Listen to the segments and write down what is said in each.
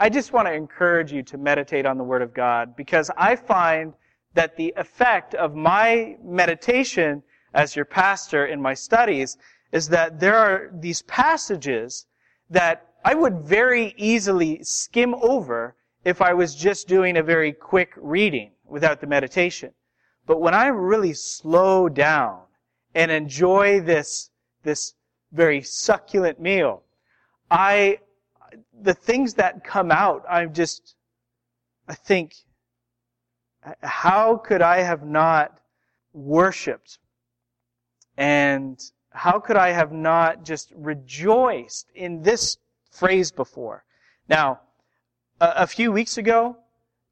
I just want to encourage you to meditate on the Word of God because I find that the effect of my meditation as your pastor in my studies is that there are these passages that I would very easily skim over if I was just doing a very quick reading without the meditation. But when I really slow down and enjoy this, this very succulent meal, I, the things that come out, I'm just, I think, how could I have not worshiped and how could I have not just rejoiced in this phrase before? Now, a, a few weeks ago,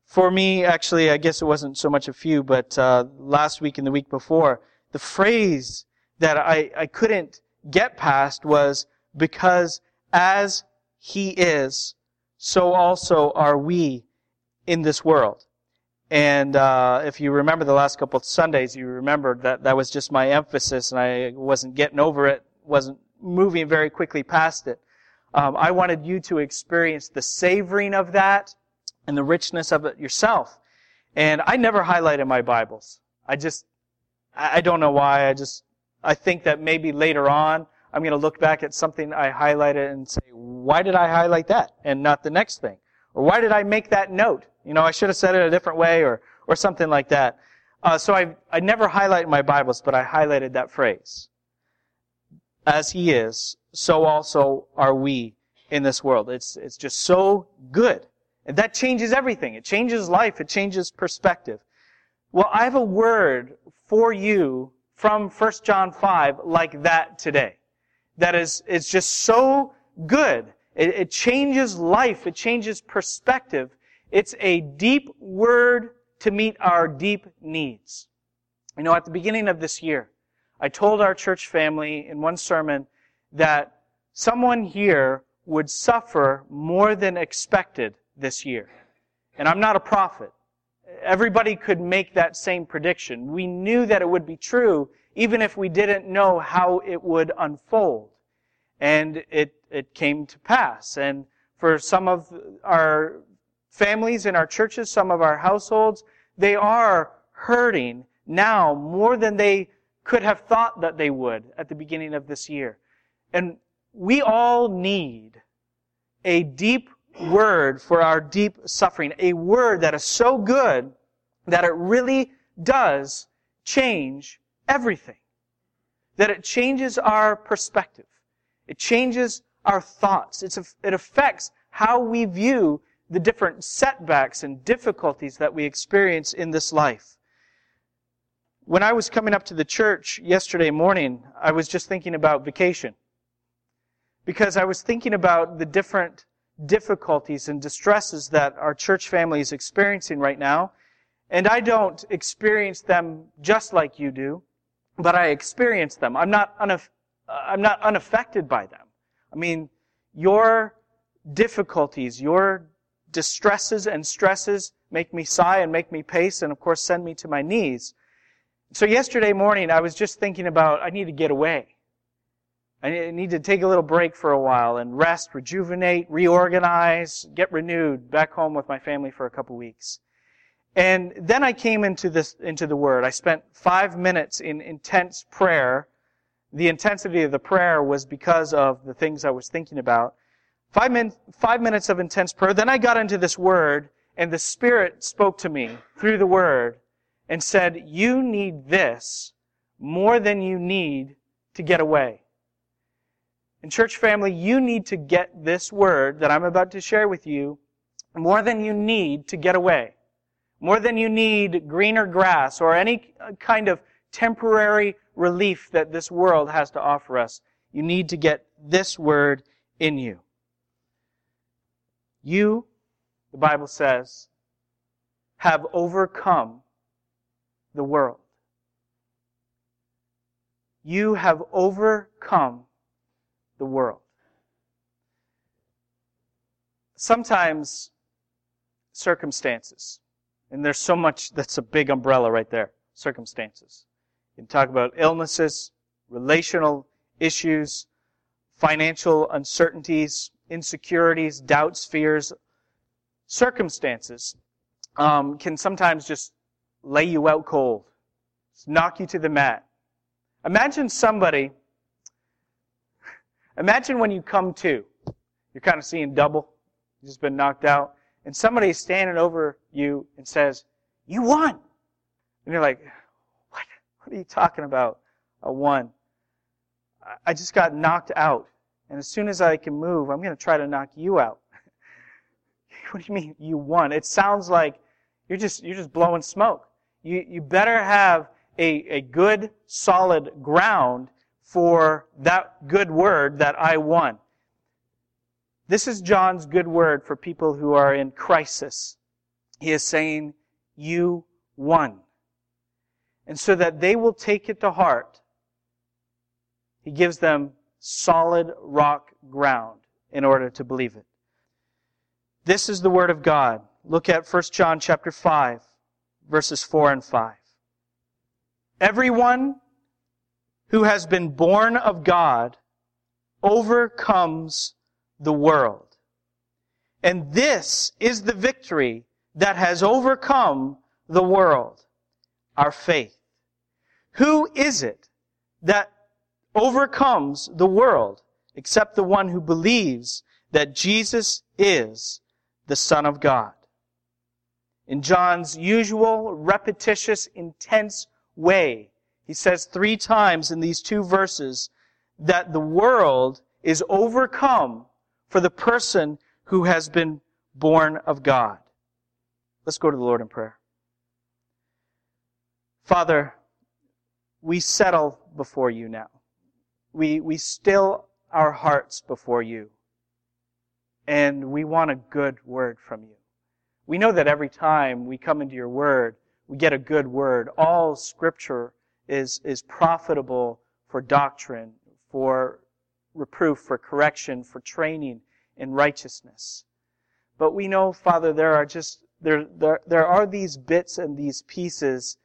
for me, actually, I guess it wasn't so much a few, but uh, last week and the week before, the phrase that I, I couldn't get past was because as he is, so also are we in this world. And uh, if you remember the last couple of Sundays, you remember that that was just my emphasis, and I wasn't getting over it, wasn't moving very quickly past it. Um, I wanted you to experience the savoring of that and the richness of it yourself. And I never highlighted my Bibles. I just, I don't know why. I just, I think that maybe later on I'm going to look back at something I highlighted and say, why did I highlight that and not the next thing? Or why did I make that note? You know, I should have said it a different way or, or something like that. Uh, so I, I never highlight my Bibles, but I highlighted that phrase. As he is, so also are we in this world. It's, it's just so good. And that changes everything. It changes life. It changes perspective. Well, I have a word for you from 1 John 5 like that today. That is, it's just so good. It, it changes life. It changes perspective. It's a deep word to meet our deep needs. You know, at the beginning of this year, I told our church family in one sermon that someone here would suffer more than expected this year. And I'm not a prophet. Everybody could make that same prediction. We knew that it would be true even if we didn't know how it would unfold. And it, it came to pass. And for some of our families in our churches, some of our households, they are hurting now more than they could have thought that they would at the beginning of this year. And we all need a deep word for our deep suffering, a word that is so good that it really does change everything. That it changes our perspective. It changes our thoughts. It's, it affects how we view the different setbacks and difficulties that we experience in this life. When I was coming up to the church yesterday morning, I was just thinking about vacation. Because I was thinking about the different difficulties and distresses that our church family is experiencing right now. And I don't experience them just like you do, but I experience them. I'm not, unaff- uh, I'm not unaffected by them. I mean, your difficulties, your distresses and stresses make me sigh and make me pace and of course send me to my knees. So yesterday morning I was just thinking about I need to get away. I need to take a little break for a while and rest, rejuvenate, reorganize, get renewed back home with my family for a couple weeks. And then I came into this, into the Word. I spent five minutes in intense prayer. The intensity of the prayer was because of the things I was thinking about. Five, min- five minutes of intense prayer. Then I got into this word, and the Spirit spoke to me through the word and said, You need this more than you need to get away. And, church family, you need to get this word that I'm about to share with you more than you need to get away. More than you need greener grass or any kind of temporary relief that this world has to offer us. You need to get this word in you. You, the Bible says, have overcome the world. You have overcome the world. Sometimes circumstances, and there's so much that's a big umbrella right there circumstances. You can talk about illnesses, relational issues, financial uncertainties, insecurities, doubts, fears, circumstances um, can sometimes just lay you out cold, knock you to the mat. Imagine somebody, imagine when you come to, you're kind of seeing double, you've just been knocked out, and somebody is standing over you and says, You won! And you're like, What? What are you talking about? A one. I just got knocked out. And as soon as I can move, I'm going to try to knock you out. what do you mean you won? It sounds like you're just, you're just blowing smoke. You, you better have a, a good, solid ground for that good word that I won. This is John's good word for people who are in crisis. He is saying, you won. And so that they will take it to heart, he gives them solid rock ground in order to believe it. This is the word of God. Look at 1 John chapter 5, verses 4 and 5. Everyone who has been born of God overcomes the world. And this is the victory that has overcome the world, our faith. Who is it that overcomes the world except the one who believes that Jesus is the Son of God? In John's usual, repetitious, intense way, he says three times in these two verses that the world is overcome for the person who has been born of God. Let's go to the Lord in prayer. Father, we settle before you now. We, we still our hearts before you. And we want a good word from you. We know that every time we come into your word, we get a good word. All scripture is, is profitable for doctrine, for reproof, for correction, for training in righteousness. But we know, Father, there are just, there, there, there are these bits and these pieces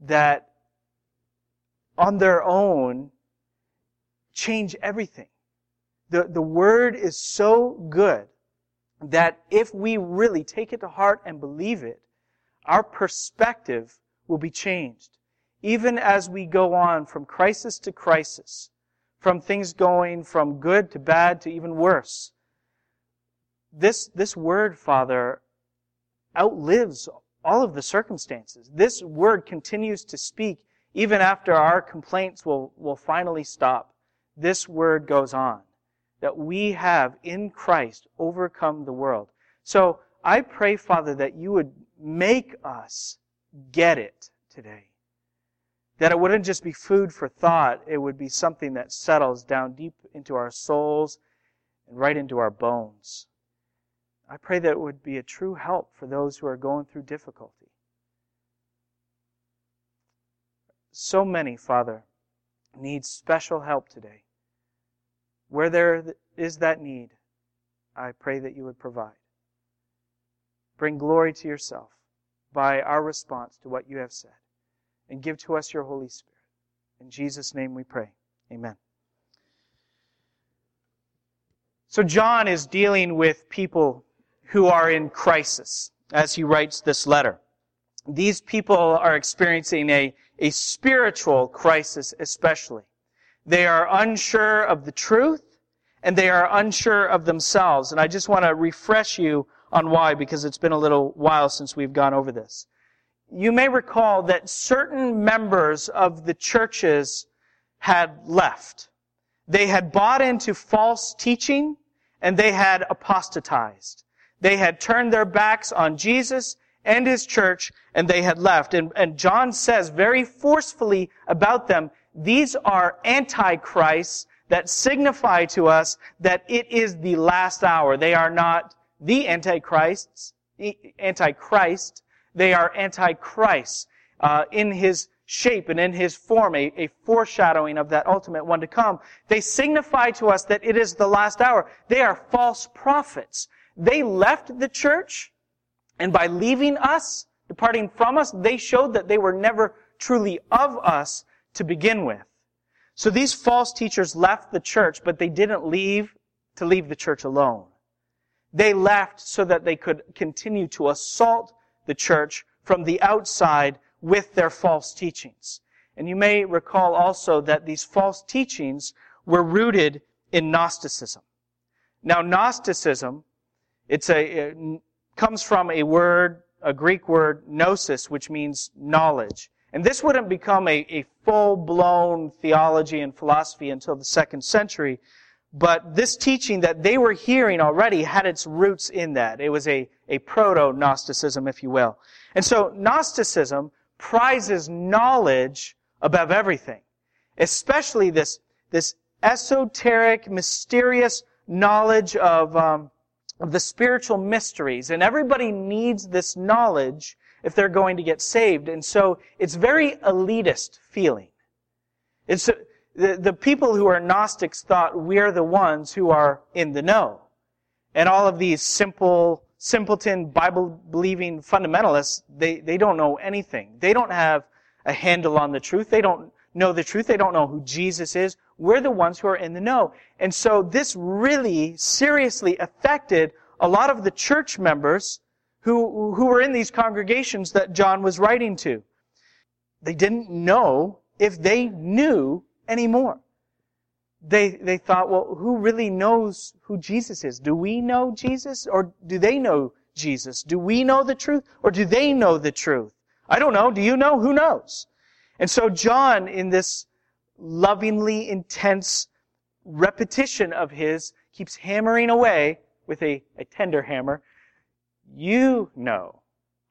that on their own change everything. The, the word is so good that if we really take it to heart and believe it, our perspective will be changed. Even as we go on from crisis to crisis, from things going from good to bad to even worse. This, this word, Father, outlives all of the circumstances. This word continues to speak even after our complaints will, will finally stop. This word goes on that we have in Christ overcome the world. So I pray, Father, that you would make us get it today. That it wouldn't just be food for thought, it would be something that settles down deep into our souls and right into our bones. I pray that it would be a true help for those who are going through difficulty. So many, Father, need special help today. Where there is that need, I pray that you would provide. Bring glory to yourself by our response to what you have said, and give to us your Holy Spirit. In Jesus' name we pray. Amen. So John is dealing with people who are in crisis as he writes this letter. These people are experiencing a, a spiritual crisis especially. They are unsure of the truth and they are unsure of themselves. And I just want to refresh you on why because it's been a little while since we've gone over this. You may recall that certain members of the churches had left. They had bought into false teaching and they had apostatized. They had turned their backs on Jesus and his church and they had left. And, and John says very forcefully about them, these are antichrists that signify to us that it is the last hour. They are not the antichrists, antichrist. They are antichrists uh, in his shape and in his form, a, a foreshadowing of that ultimate one to come. They signify to us that it is the last hour. They are false prophets. They left the church, and by leaving us, departing from us, they showed that they were never truly of us to begin with. So these false teachers left the church, but they didn't leave to leave the church alone. They left so that they could continue to assault the church from the outside with their false teachings. And you may recall also that these false teachings were rooted in Gnosticism. Now, Gnosticism, it's a, it comes from a word, a Greek word, gnosis, which means knowledge. And this wouldn't become a, a full-blown theology and philosophy until the second century. But this teaching that they were hearing already had its roots in that. It was a, a proto-Gnosticism, if you will. And so Gnosticism prizes knowledge above everything. Especially this, this esoteric, mysterious knowledge of, um, of the spiritual mysteries. And everybody needs this knowledge if they're going to get saved. And so it's very elitist feeling. It's, the, the people who are Gnostics thought we're the ones who are in the know. And all of these simple, simpleton, Bible-believing fundamentalists, they, they don't know anything. They don't have a handle on the truth. They don't know the truth. They don't know who Jesus is. We're the ones who are in the know. And so this really seriously affected a lot of the church members who, who were in these congregations that John was writing to. They didn't know if they knew anymore. They, they thought, well, who really knows who Jesus is? Do we know Jesus or do they know Jesus? Do we know the truth or do they know the truth? I don't know. Do you know? Who knows? And so John, in this lovingly intense repetition of his, keeps hammering away with a, a tender hammer. You know.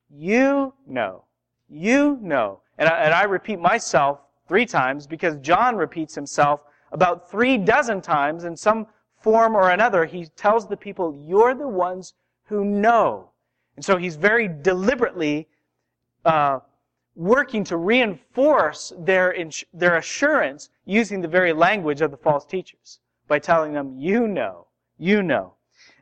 You know. You know. And I, and I repeat myself three times because John repeats himself about three dozen times in some form or another. He tells the people, you're the ones who know. And so he's very deliberately uh, working to reinforce their, ins- their assurance using the very language of the false teachers by telling them, you know, you know.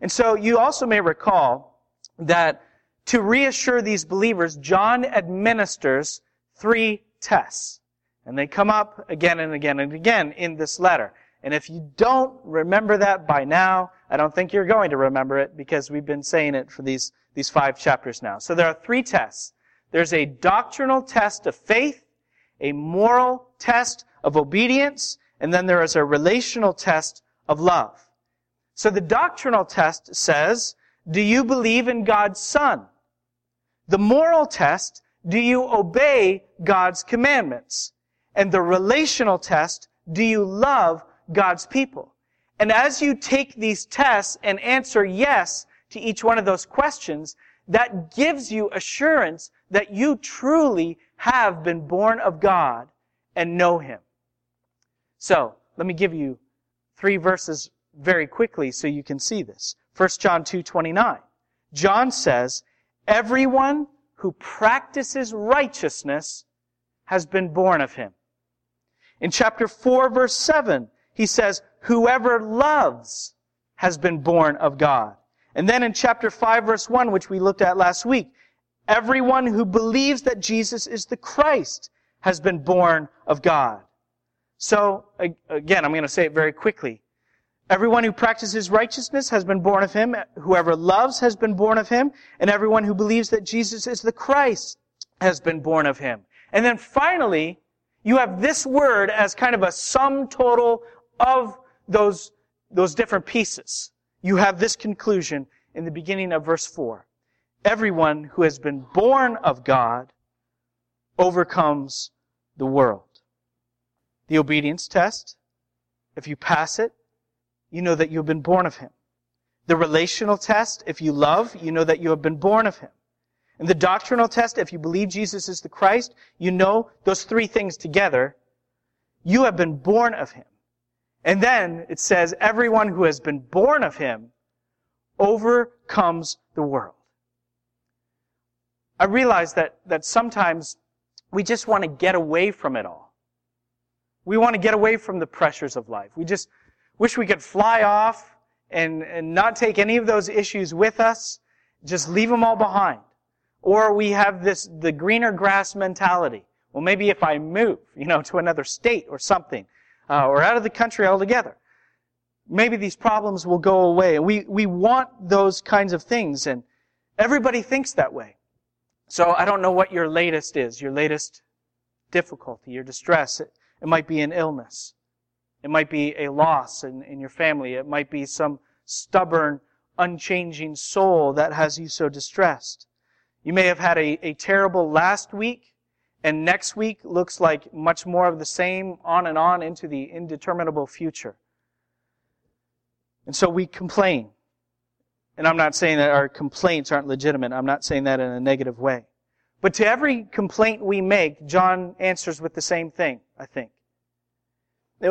And so you also may recall that to reassure these believers, John administers three tests. And they come up again and again and again in this letter. And if you don't remember that by now, I don't think you're going to remember it because we've been saying it for these, these five chapters now. So there are three tests. There's a doctrinal test of faith, a moral test of obedience, and then there is a relational test of love. So the doctrinal test says, do you believe in God's Son? The moral test, do you obey God's commandments? And the relational test, do you love God's people? And as you take these tests and answer yes to each one of those questions, that gives you assurance that you truly have been born of God and know Him. So, let me give you three verses very quickly so you can see this. 1 John 2:29. John says, "Everyone who practices righteousness has been born of him." In chapter 4 verse 7, he says, "Whoever loves has been born of God." And then in chapter 5 verse 1, which we looked at last week, everyone who believes that Jesus is the Christ has been born of God. So, again, I'm going to say it very quickly. Everyone who practices righteousness has been born of him. Whoever loves has been born of him. And everyone who believes that Jesus is the Christ has been born of him. And then finally, you have this word as kind of a sum total of those, those different pieces. You have this conclusion in the beginning of verse 4. Everyone who has been born of God overcomes the world. The obedience test, if you pass it, you know that you have been born of Him. The relational test, if you love, you know that you have been born of Him. And the doctrinal test, if you believe Jesus is the Christ, you know those three things together. You have been born of Him. And then it says, everyone who has been born of Him overcomes the world. I realize that, that sometimes we just want to get away from it all. We want to get away from the pressures of life. We just, Wish we could fly off and, and not take any of those issues with us. Just leave them all behind. Or we have this, the greener grass mentality. Well, maybe if I move, you know, to another state or something, uh, or out of the country altogether. maybe these problems will go away. We, we want those kinds of things, and everybody thinks that way. So I don't know what your latest is, your latest difficulty, your distress. It, it might be an illness. It might be a loss in, in your family. It might be some stubborn, unchanging soul that has you so distressed. You may have had a, a terrible last week, and next week looks like much more of the same, on and on into the indeterminable future. And so we complain. And I'm not saying that our complaints aren't legitimate. I'm not saying that in a negative way. But to every complaint we make, John answers with the same thing, I think.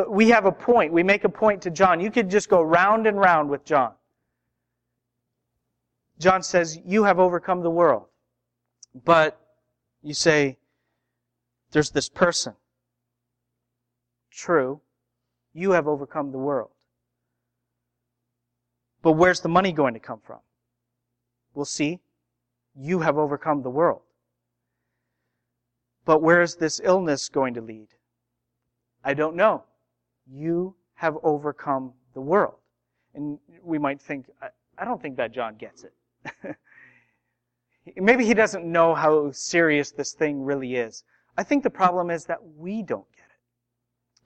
We have a point. We make a point to John. You could just go round and round with John. John says, You have overcome the world. But you say, There's this person. True. You have overcome the world. But where's the money going to come from? We'll see. You have overcome the world. But where is this illness going to lead? I don't know. You have overcome the world. And we might think, I don't think that John gets it. Maybe he doesn't know how serious this thing really is. I think the problem is that we don't get it.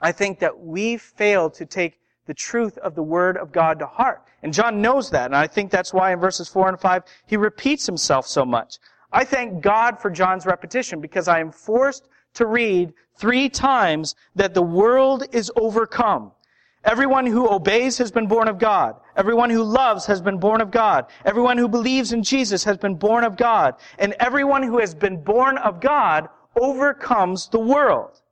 I think that we fail to take the truth of the Word of God to heart. And John knows that, and I think that's why in verses 4 and 5 he repeats himself so much. I thank God for John's repetition because I am forced to read three times that the world is overcome. Everyone who obeys has been born of God. Everyone who loves has been born of God. Everyone who believes in Jesus has been born of God. And everyone who has been born of God overcomes the world.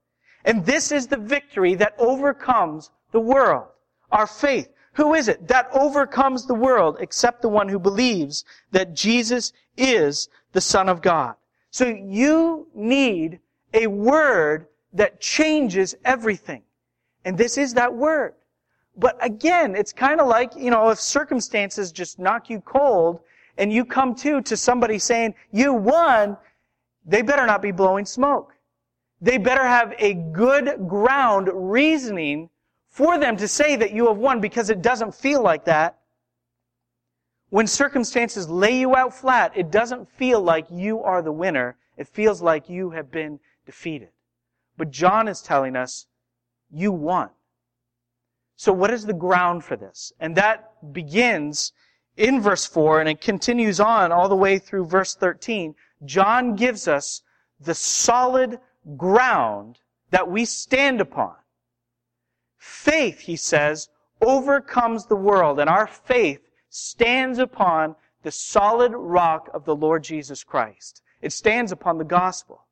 And this is the victory that overcomes the world. Our faith. Who is it that overcomes the world except the one who believes that Jesus is the Son of God? So you need a word that changes everything. And this is that word. But again, it's kind of like, you know, if circumstances just knock you cold and you come to to somebody saying, you won, they better not be blowing smoke. They better have a good ground reasoning for them to say that you have won because it doesn't feel like that. When circumstances lay you out flat, it doesn't feel like you are the winner. It feels like you have been defeated. But John is telling us, you won. So what is the ground for this? And that begins in verse 4 and it continues on all the way through verse 13. John gives us the solid ground that we stand upon. Faith, he says, overcomes the world, and our faith stands upon the solid rock of the Lord Jesus Christ. It stands upon the gospel.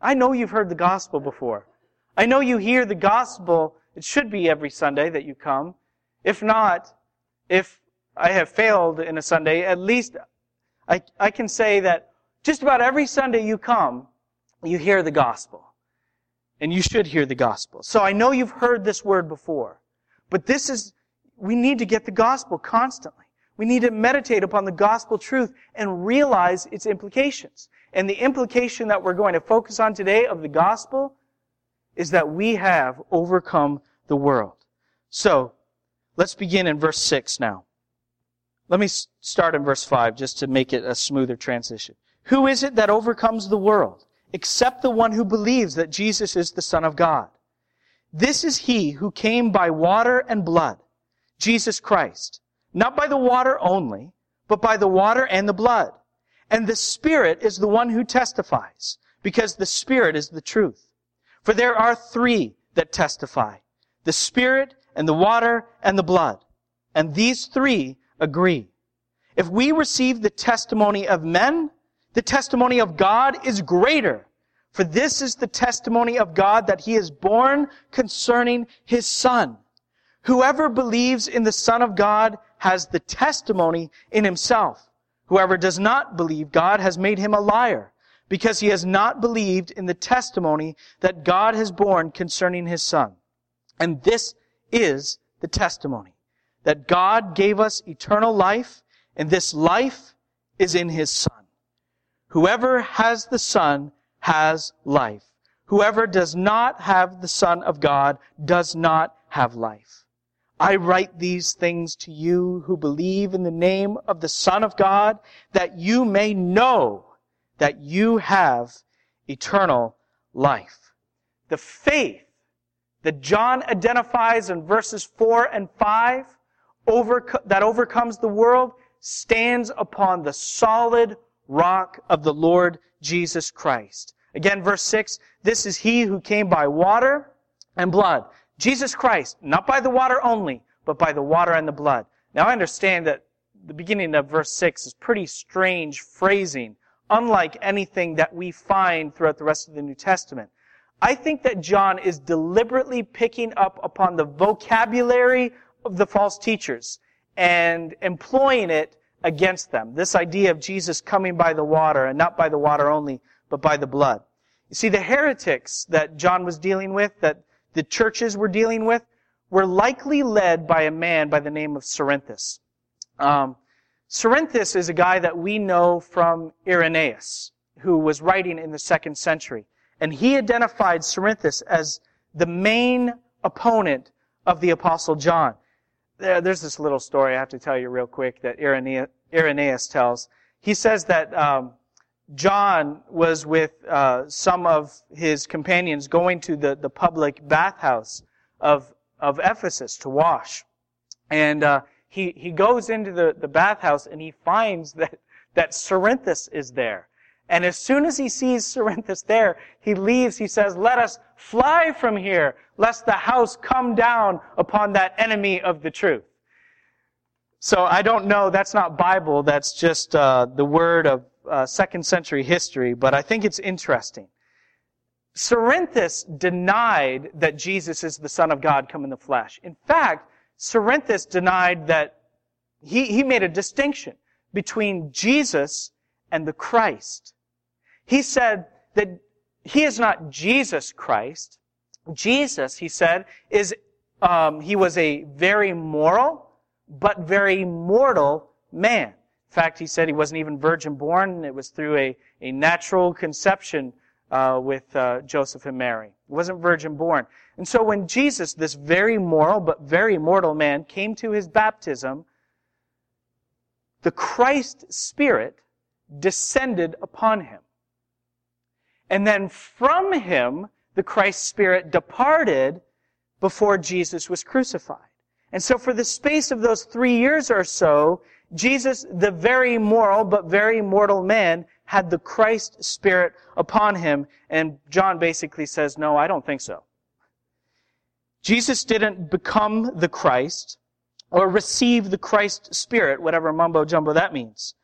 I know you've heard the gospel before. I know you hear the gospel. It should be every Sunday that you come. If not, if I have failed in a Sunday, at least I, I can say that just about every Sunday you come, you hear the gospel. And you should hear the gospel. So I know you've heard this word before. But this is, we need to get the gospel constantly. We need to meditate upon the gospel truth and realize its implications. And the implication that we're going to focus on today of the gospel is that we have overcome the world. So, let's begin in verse 6 now. Let me start in verse 5 just to make it a smoother transition. Who is it that overcomes the world? except the one who believes that Jesus is the Son of God. This is he who came by water and blood, Jesus Christ, not by the water only, but by the water and the blood. And the Spirit is the one who testifies, because the Spirit is the truth. For there are three that testify, the Spirit and the water and the blood. And these three agree. If we receive the testimony of men, the testimony of God is greater. For this is the testimony of God that he is borne concerning his son. Whoever believes in the son of God has the testimony in himself. Whoever does not believe God has made him a liar because he has not believed in the testimony that God has borne concerning his son. And this is the testimony that God gave us eternal life and this life is in his son. Whoever has the Son has life. Whoever does not have the Son of God does not have life. I write these things to you who believe in the name of the Son of God, that you may know that you have eternal life. The faith that John identifies in verses 4 and 5 over, that overcomes the world stands upon the solid rock of the Lord Jesus Christ. Again, verse 6, this is he who came by water and blood. Jesus Christ, not by the water only, but by the water and the blood. Now I understand that the beginning of verse 6 is pretty strange phrasing, unlike anything that we find throughout the rest of the New Testament. I think that John is deliberately picking up upon the vocabulary of the false teachers and employing it against them. This idea of Jesus coming by the water and not by the water only, but by the blood. You see, the heretics that John was dealing with, that the churches were dealing with, were likely led by a man by the name of Cerinthus. Um, Cerinthus is a guy that we know from Irenaeus, who was writing in the second century. And he identified Cerinthus as the main opponent of the Apostle John. There's this little story I have to tell you real quick that Irenaeus tells. He says that um, John was with uh, some of his companions going to the, the public bathhouse of, of Ephesus to wash. And uh, he, he goes into the, the bathhouse and he finds that, that Cerinthus is there. And as soon as he sees Cerinthus there, he leaves. He says, let us fly from here, lest the house come down upon that enemy of the truth. So I don't know. That's not Bible. That's just uh, the word of uh, second century history. But I think it's interesting. Cerinthus denied that Jesus is the Son of God come in the flesh. In fact, Cerinthus denied that he, he made a distinction between Jesus and the Christ. He said that he is not Jesus Christ. Jesus, he said, is um, he was a very moral but very mortal man. In fact, he said he wasn't even virgin born. It was through a, a natural conception uh, with uh, Joseph and Mary. He wasn't virgin born. And so when Jesus, this very moral but very mortal man, came to his baptism, the Christ Spirit descended upon him. And then from him, the Christ Spirit departed before Jesus was crucified. And so for the space of those three years or so, Jesus, the very moral but very mortal man, had the Christ Spirit upon him. And John basically says, no, I don't think so. Jesus didn't become the Christ or receive the Christ Spirit, whatever mumbo jumbo that means.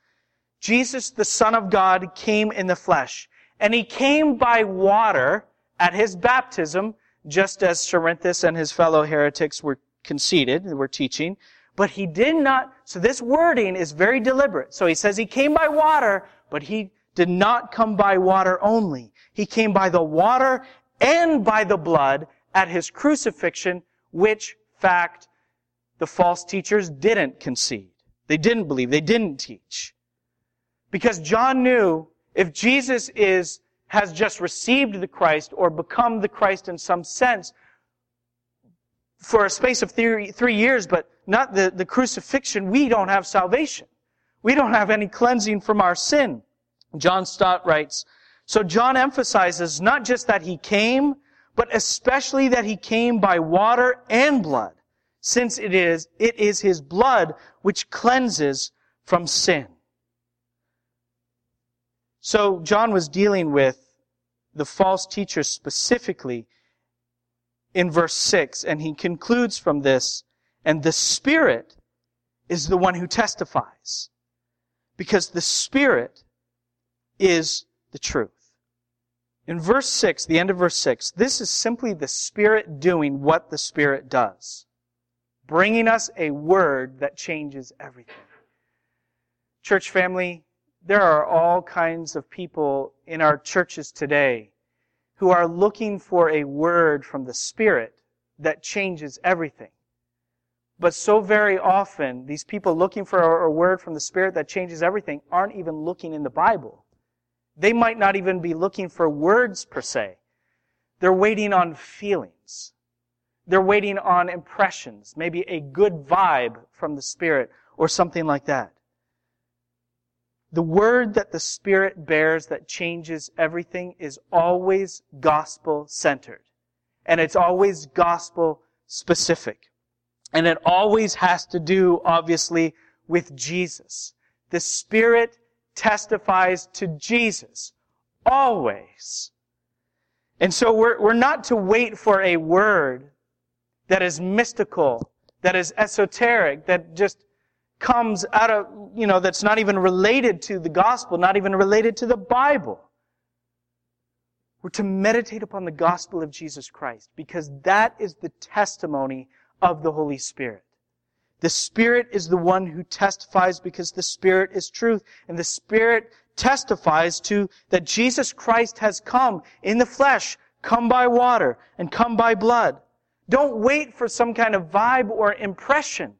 Jesus, the Son of God, came in the flesh. And he came by water at his baptism, just as Cerinthus and his fellow heretics were conceded, were teaching. But he did not, so this wording is very deliberate. So he says he came by water, but he did not come by water only. He came by the water and by the blood at his crucifixion, which fact the false teachers didn't concede. They didn't believe. They didn't teach. Because John knew if Jesus is, has just received the Christ or become the Christ in some sense for a space of three, three years, but not the, the crucifixion, we don't have salvation. We don't have any cleansing from our sin. John Stott writes, so John emphasizes not just that he came, but especially that he came by water and blood, since it is, it is his blood which cleanses from sin. So John was dealing with the false teachers specifically in verse 6, and he concludes from this, and the Spirit is the one who testifies. Because the Spirit is the truth. In verse 6, the end of verse 6, this is simply the Spirit doing what the Spirit does. Bringing us a word that changes everything. Church family, there are all kinds of people in our churches today who are looking for a word from the Spirit that changes everything. But so very often, these people looking for a word from the Spirit that changes everything aren't even looking in the Bible. They might not even be looking for words per se. They're waiting on feelings. they're waiting on impressions, maybe a good vibe from the Spirit or something like that. The word that the Spirit bears that changes everything is always gospel centered. And it's always gospel specific. And it always has to do, obviously, with Jesus. The Spirit testifies to Jesus. Always. And so we're, we're not to wait for a word that is mystical, that is esoteric, that just comes out of, you know, that's not even related to the gospel, not even related to the Bible. We're to meditate upon the gospel of Jesus Christ because that is the testimony of the Holy Spirit. The Spirit is the one who testifies because the Spirit is truth. And the Spirit testifies to that Jesus Christ has come in the flesh, come by water, and come by blood. Don't wait for some kind of vibe or impression.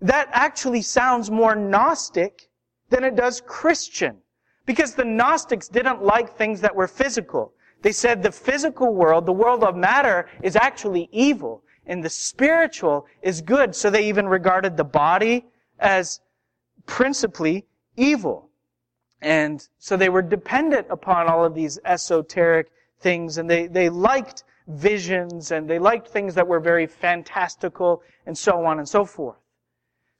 That actually sounds more Gnostic than it does Christian. Because the Gnostics didn't like things that were physical. They said the physical world, the world of matter, is actually evil, and the spiritual is good. So they even regarded the body as principally evil. And so they were dependent upon all of these esoteric things, and they, they liked visions and they liked things that were very fantastical and so on and so forth.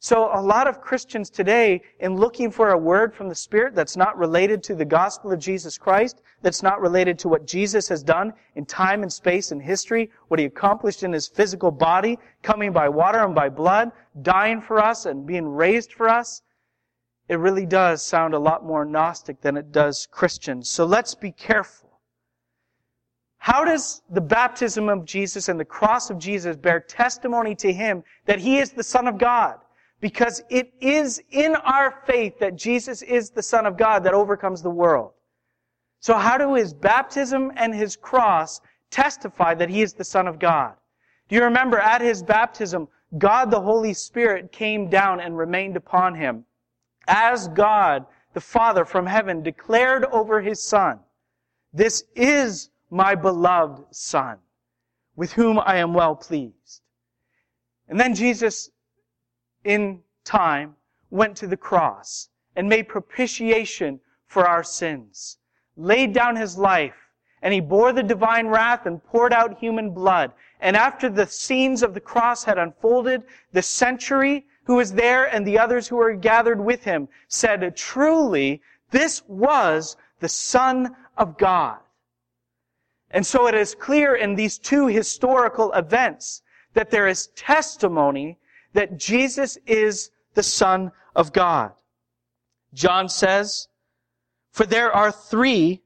So a lot of Christians today, in looking for a word from the Spirit that's not related to the gospel of Jesus Christ, that's not related to what Jesus has done in time and space and history, what he accomplished in his physical body, coming by water and by blood, dying for us and being raised for us, it really does sound a lot more Gnostic than it does Christian. So let's be careful how does the baptism of Jesus and the cross of Jesus bear testimony to him that he is the Son of God? Because it is in our faith that Jesus is the Son of God that overcomes the world. So how do his baptism and his cross testify that he is the Son of God? Do you remember at his baptism, God the Holy Spirit came down and remained upon him as God the Father from heaven declared over his Son, this is my beloved Son, with whom I am well pleased. And then Jesus, in time, went to the cross and made propitiation for our sins, laid down his life, and he bore the divine wrath and poured out human blood. And after the scenes of the cross had unfolded, the centurion who was there and the others who were gathered with him said, truly, this was the Son of God. And so it is clear in these two historical events that there is testimony that Jesus is the Son of God. John says, for there are three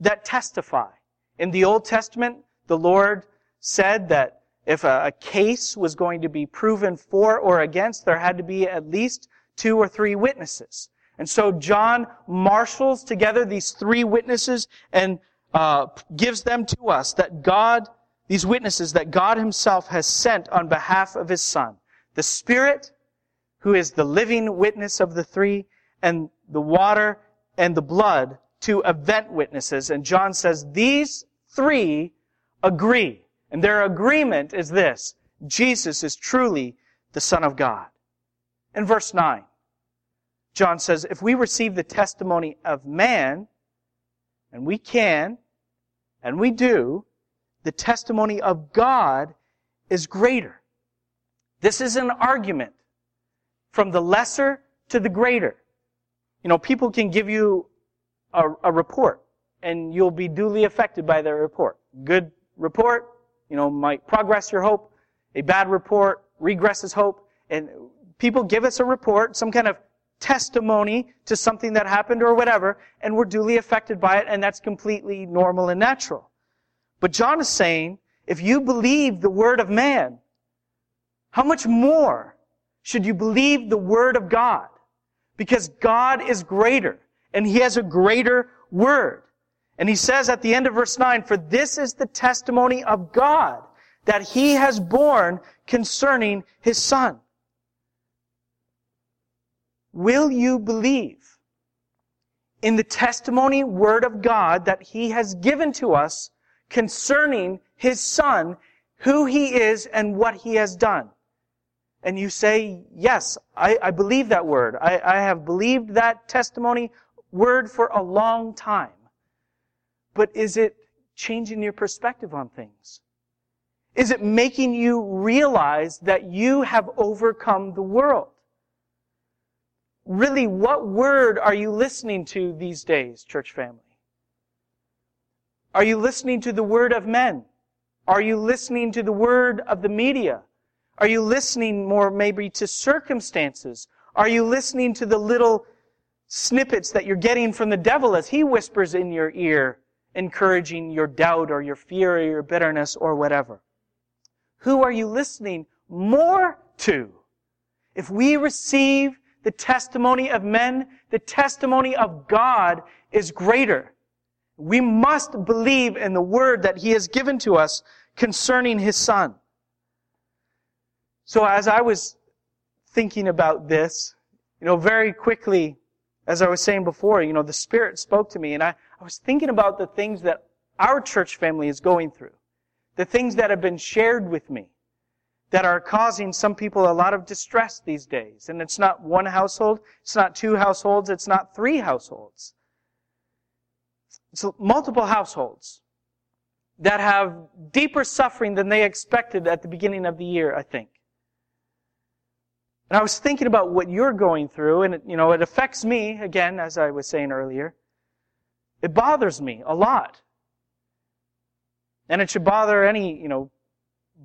that testify. In the Old Testament, the Lord said that if a, case was going to be proven for or against, there had to be at least two or three witnesses. And so John marshals together these three witnesses and uh, gives them to us that God, these witnesses that God himself has sent on behalf of his son. The Spirit, who is the living witness of the three, and the water and the blood, two event witnesses. And John says these three agree. And their agreement is this. Jesus is truly the Son of God. In verse 9, John says, if we receive the testimony of man, and we can, and we do, the testimony of God is greater. This is an argument from the lesser to the greater. You know, people can give you a, a report and you'll be duly affected by their report. Good report, you know, might progress your hope. A bad report regresses hope. And people give us a report, some kind of testimony to something that happened or whatever, and we're duly affected by it, and that's completely normal and natural. But John is saying, if you believe the word of man, how much more should you believe the word of God? Because God is greater, and he has a greater word. And he says at the end of verse 9, for this is the testimony of God that he has borne concerning his son. Will you believe in the testimony word of God that He has given to us concerning His Son who he is and what he has done. And you say, yes, I, I believe that word. I, I have believed that testimony word for a long time. But is it changing your perspective on things? Is it making you realize that you have overcome the world? Really, what word are you listening to these days, church family? Are you listening to the word of men? Are you listening to the word of the media? Are you listening more maybe to circumstances? Are you listening to the little snippets that you're getting from the devil as he whispers in your ear, encouraging your doubt or your fear or your bitterness or whatever? Who are you listening more to? If we receive the testimony of men, the testimony of God is greater. We must believe in the word that he has given to us concerning his son. So as I was thinking about this, you know, very quickly, as I was saying before, you know, the Spirit spoke to me and I, I was thinking about the things that our church family is going through. The things that have been shared with me that are causing some people a lot of distress these days. And it's not one household, it's not two households, it's not three households. It's multiple households that have deeper suffering than they expected at the beginning of the year, I think. And I was thinking about what you're going through, and it, you know, it affects me, again, as I was saying earlier. It bothers me a lot. And it should bother any, you know,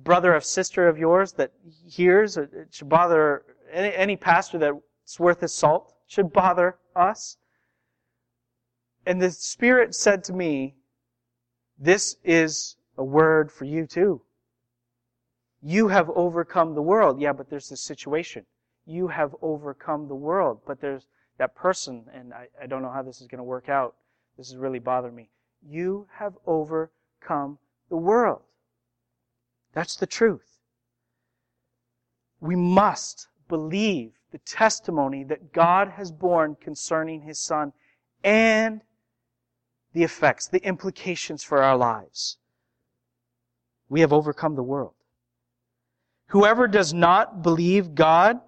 brother or sister of yours that hears. It should bother any, any pastor that's worth his salt. It should bother us. And the Spirit said to me, this is a word for you too. You have overcome the world. Yeah, but there's this situation you have overcome the world. But there's that person, and I, I don't know how this is going to work out. This is really bothering me. You have overcome the world. That's the truth. We must believe the testimony that God has borne concerning His Son and the effects, the implications for our lives. We have overcome the world. Whoever does not believe God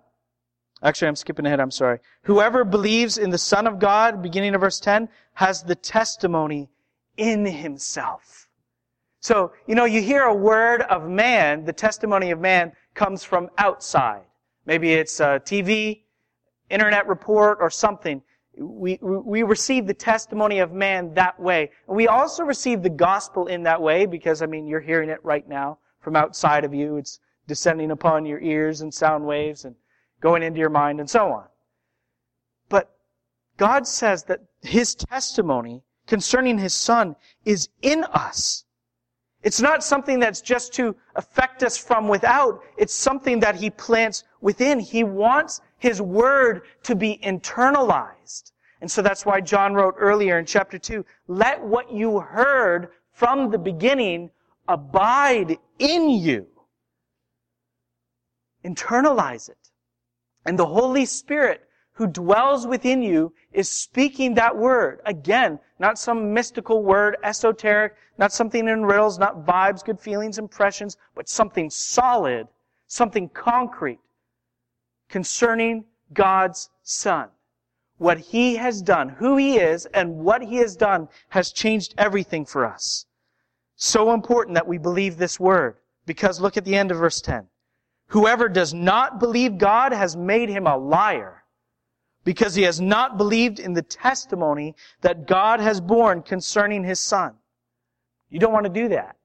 Actually, I'm skipping ahead. I'm sorry. Whoever believes in the Son of God, beginning of verse 10, has the testimony in himself. So, you know, you hear a word of man, the testimony of man comes from outside. Maybe it's a TV, internet report, or something. We, we receive the testimony of man that way. And we also receive the gospel in that way because, I mean, you're hearing it right now from outside of you. It's descending upon your ears and sound waves and going into your mind and so on. But God says that His testimony concerning His Son is in us. It's not something that's just to affect us from without. It's something that He plants within. He wants His Word to be internalized. And so that's why John wrote earlier in chapter 2, let what you heard from the beginning abide in you. Internalize it. And the Holy Spirit who dwells within you is speaking that word. Again, not some mystical word, esoteric, not something in riddles, not vibes, good feelings, impressions, but something solid, something concrete concerning God's Son. What He has done, who He is, and what He has done has changed everything for us. So important that we believe this word. Because look at the end of verse 10. Whoever does not believe God has made him a liar because he has not believed in the testimony that God has borne concerning his son. You don't want to do that.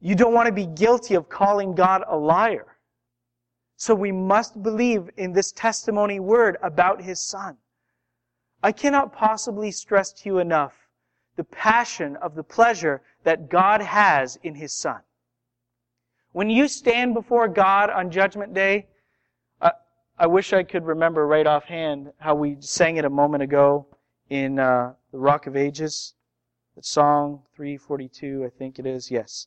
You don't want to be guilty of calling God a liar. So we must believe in this testimony word about his son. I cannot possibly stress to you enough the passion of the pleasure that God has in his son. When you stand before God on Judgment Day, uh, I wish I could remember right offhand how we sang it a moment ago in uh, the Rock of Ages, that song 342, I think it is. Yes.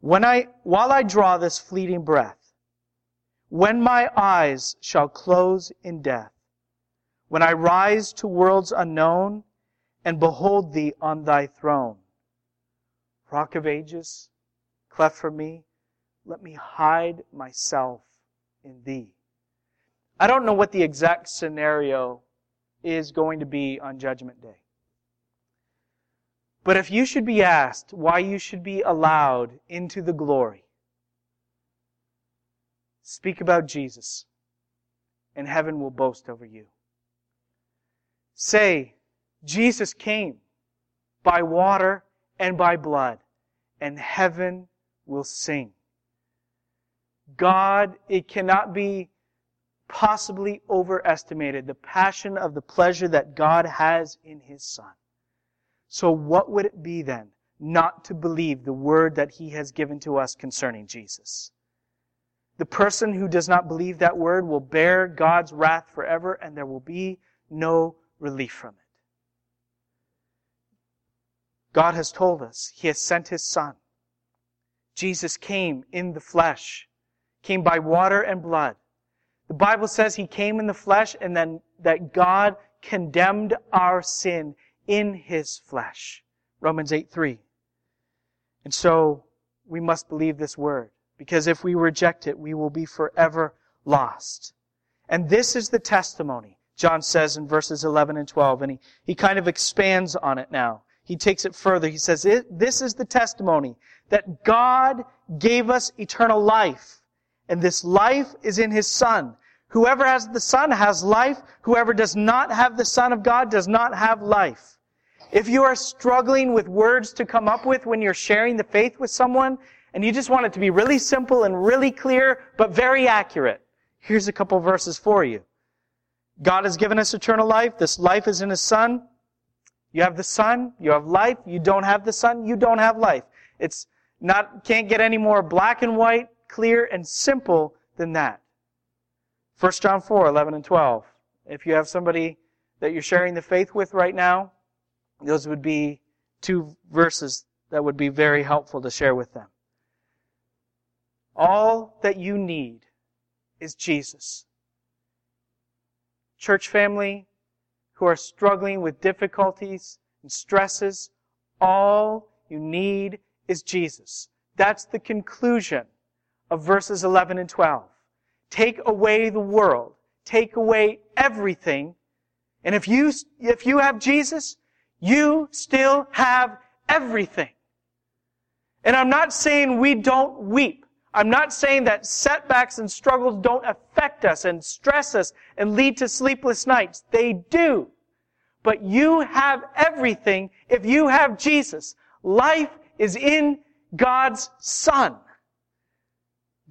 When I, while I draw this fleeting breath, when my eyes shall close in death, when I rise to worlds unknown and behold thee on thy throne, Rock of Ages, cleft for me. Let me hide myself in thee. I don't know what the exact scenario is going to be on Judgment Day. But if you should be asked why you should be allowed into the glory, speak about Jesus, and heaven will boast over you. Say, Jesus came by water and by blood, and heaven will sing. God, it cannot be possibly overestimated the passion of the pleasure that God has in His Son. So what would it be then not to believe the word that He has given to us concerning Jesus? The person who does not believe that word will bear God's wrath forever and there will be no relief from it. God has told us He has sent His Son. Jesus came in the flesh, came by water and blood. The Bible says He came in the flesh and then that God condemned our sin in His flesh. Romans 8 3. And so we must believe this word because if we reject it, we will be forever lost. And this is the testimony, John says in verses 11 and 12, and he, he kind of expands on it now he takes it further. He says, this is the testimony that God gave us eternal life. And this life is in His Son. Whoever has the Son has life. Whoever does not have the Son of God does not have life. If you are struggling with words to come up with when you're sharing the faith with someone, and you just want it to be really simple and really clear, but very accurate, here's a couple verses for you. God has given us eternal life. This life is in His Son. You have the Son, you have life. You don't have the Son, you don't have life. It's not, can't get any more black and white, clear and simple than that. 1 John 4, 11 and 12. If you have somebody that you're sharing the faith with right now, those would be two verses that would be very helpful to share with them. All that you need is Jesus. Church family, who are struggling with difficulties and stresses, all you need is Jesus. That's the conclusion of verses 11 and 12. Take away the world. Take away everything. And if you, if you have Jesus, you still have everything. And I'm not saying we don't weep. I'm not saying that setbacks and struggles don't affect us and stress us and lead to sleepless nights. They do. But you have everything if you have Jesus. Life is in God's Son.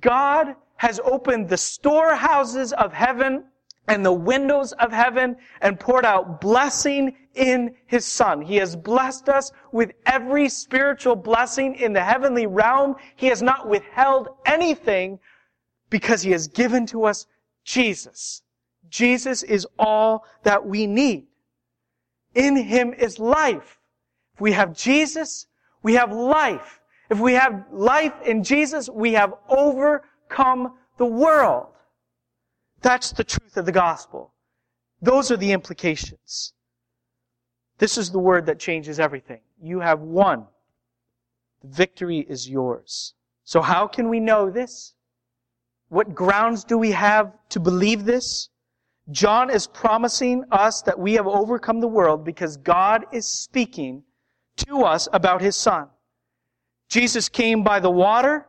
God has opened the storehouses of heaven and the windows of heaven and poured out blessing in His Son. He has blessed us with every spiritual blessing in the heavenly realm. He has not withheld anything because He has given to us Jesus. Jesus is all that we need. In Him is life. If we have Jesus, we have life. If we have life in Jesus, we have overcome the world. That's the truth of the gospel. Those are the implications. This is the word that changes everything. You have won. The victory is yours. So how can we know this? What grounds do we have to believe this? John is promising us that we have overcome the world because God is speaking to us about his son. Jesus came by the water,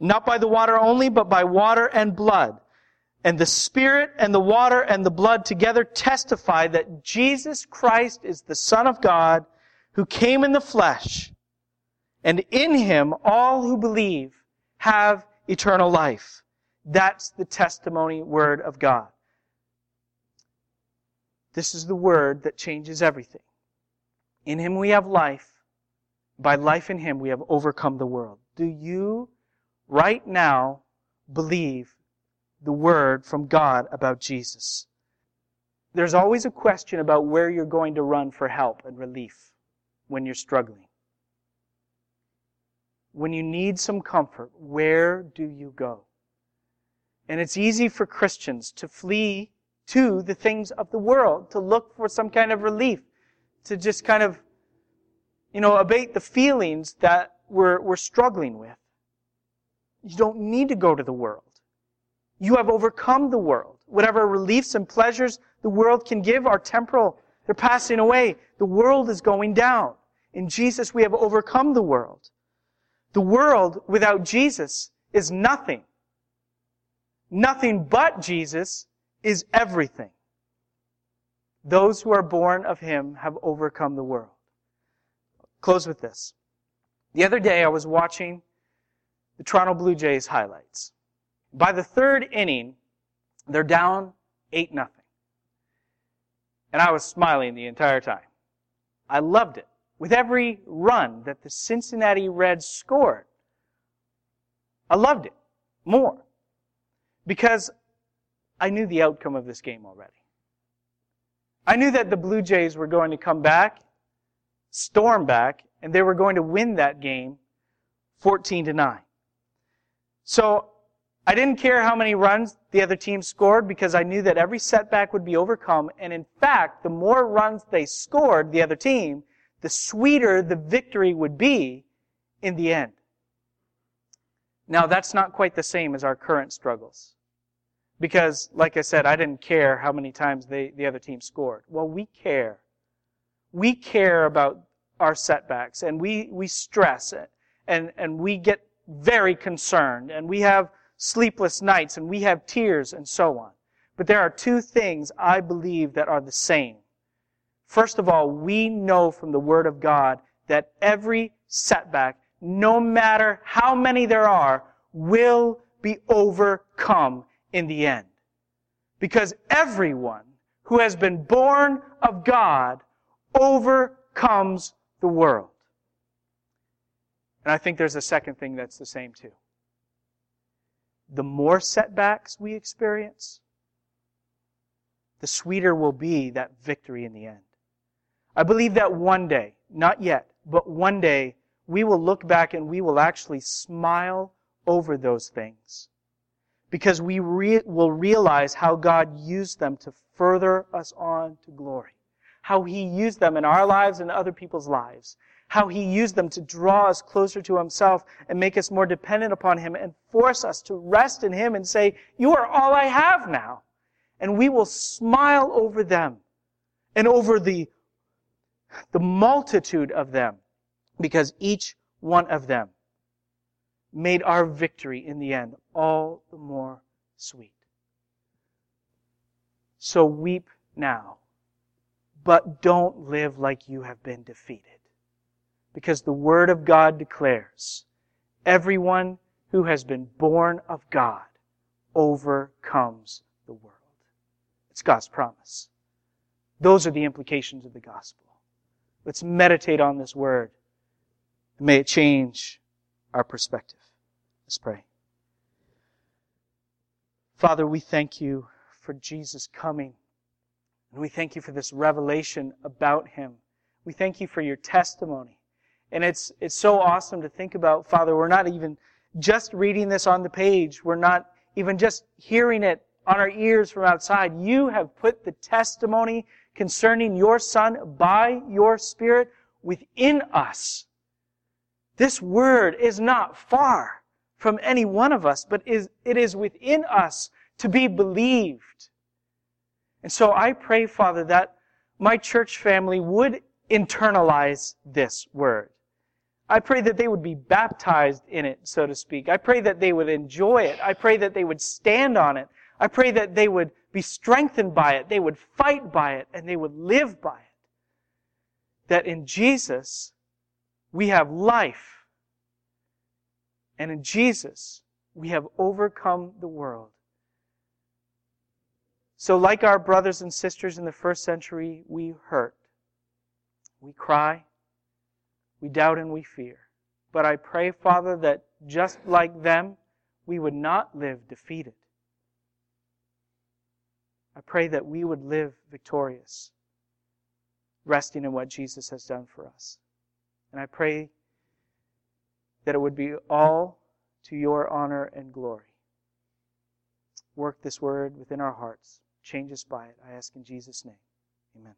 not by the water only, but by water and blood. And the Spirit and the water and the blood together testify that Jesus Christ is the Son of God who came in the flesh. And in Him, all who believe have eternal life. That's the testimony word of God. This is the word that changes everything. In Him we have life. By life in Him we have overcome the world. Do you right now believe the word from God about Jesus. There's always a question about where you're going to run for help and relief when you're struggling. When you need some comfort, where do you go? And it's easy for Christians to flee to the things of the world, to look for some kind of relief, to just kind of, you know, abate the feelings that we're, we're struggling with. You don't need to go to the world. You have overcome the world. Whatever reliefs and pleasures the world can give are temporal. They're passing away. The world is going down. In Jesus, we have overcome the world. The world without Jesus is nothing. Nothing but Jesus is everything. Those who are born of him have overcome the world. Close with this. The other day I was watching the Toronto Blue Jays highlights. By the third inning, they're down 8 nothing. And I was smiling the entire time. I loved it. With every run that the Cincinnati Reds scored, I loved it more. Because I knew the outcome of this game already. I knew that the Blue Jays were going to come back, storm back, and they were going to win that game 14 to 9. So I didn't care how many runs the other team scored because I knew that every setback would be overcome. And in fact, the more runs they scored, the other team, the sweeter the victory would be in the end. Now, that's not quite the same as our current struggles. Because, like I said, I didn't care how many times they, the other team scored. Well, we care. We care about our setbacks and we, we stress it and, and we get very concerned and we have sleepless nights and we have tears and so on. But there are two things I believe that are the same. First of all, we know from the Word of God that every setback, no matter how many there are, will be overcome in the end. Because everyone who has been born of God overcomes the world. And I think there's a second thing that's the same too. The more setbacks we experience, the sweeter will be that victory in the end. I believe that one day, not yet, but one day, we will look back and we will actually smile over those things. Because we re- will realize how God used them to further us on to glory. How He used them in our lives and other people's lives how he used them to draw us closer to himself and make us more dependent upon him and force us to rest in him and say, you are all I have now. And we will smile over them and over the, the multitude of them because each one of them made our victory in the end all the more sweet. So weep now, but don't live like you have been defeated. Because the Word of God declares, everyone who has been born of God overcomes the world. It's God's promise. Those are the implications of the gospel. Let's meditate on this word. May it change our perspective. Let's pray. Father, we thank you for Jesus coming. And we thank you for this revelation about him. We thank you for your testimony. And it's, it's so awesome to think about, Father, we're not even just reading this on the page. We're not even just hearing it on our ears from outside. You have put the testimony concerning your Son by your Spirit within us. This word is not far from any one of us, but is, it is within us to be believed. And so I pray, Father, that my church family would internalize this word. I pray that they would be baptized in it, so to speak. I pray that they would enjoy it. I pray that they would stand on it. I pray that they would be strengthened by it. They would fight by it and they would live by it. That in Jesus, we have life. And in Jesus, we have overcome the world. So like our brothers and sisters in the first century, we hurt. We cry. We doubt and we fear. But I pray, Father, that just like them, we would not live defeated. I pray that we would live victorious, resting in what Jesus has done for us. And I pray that it would be all to your honor and glory. Work this word within our hearts. Change us by it. I ask in Jesus' name. Amen.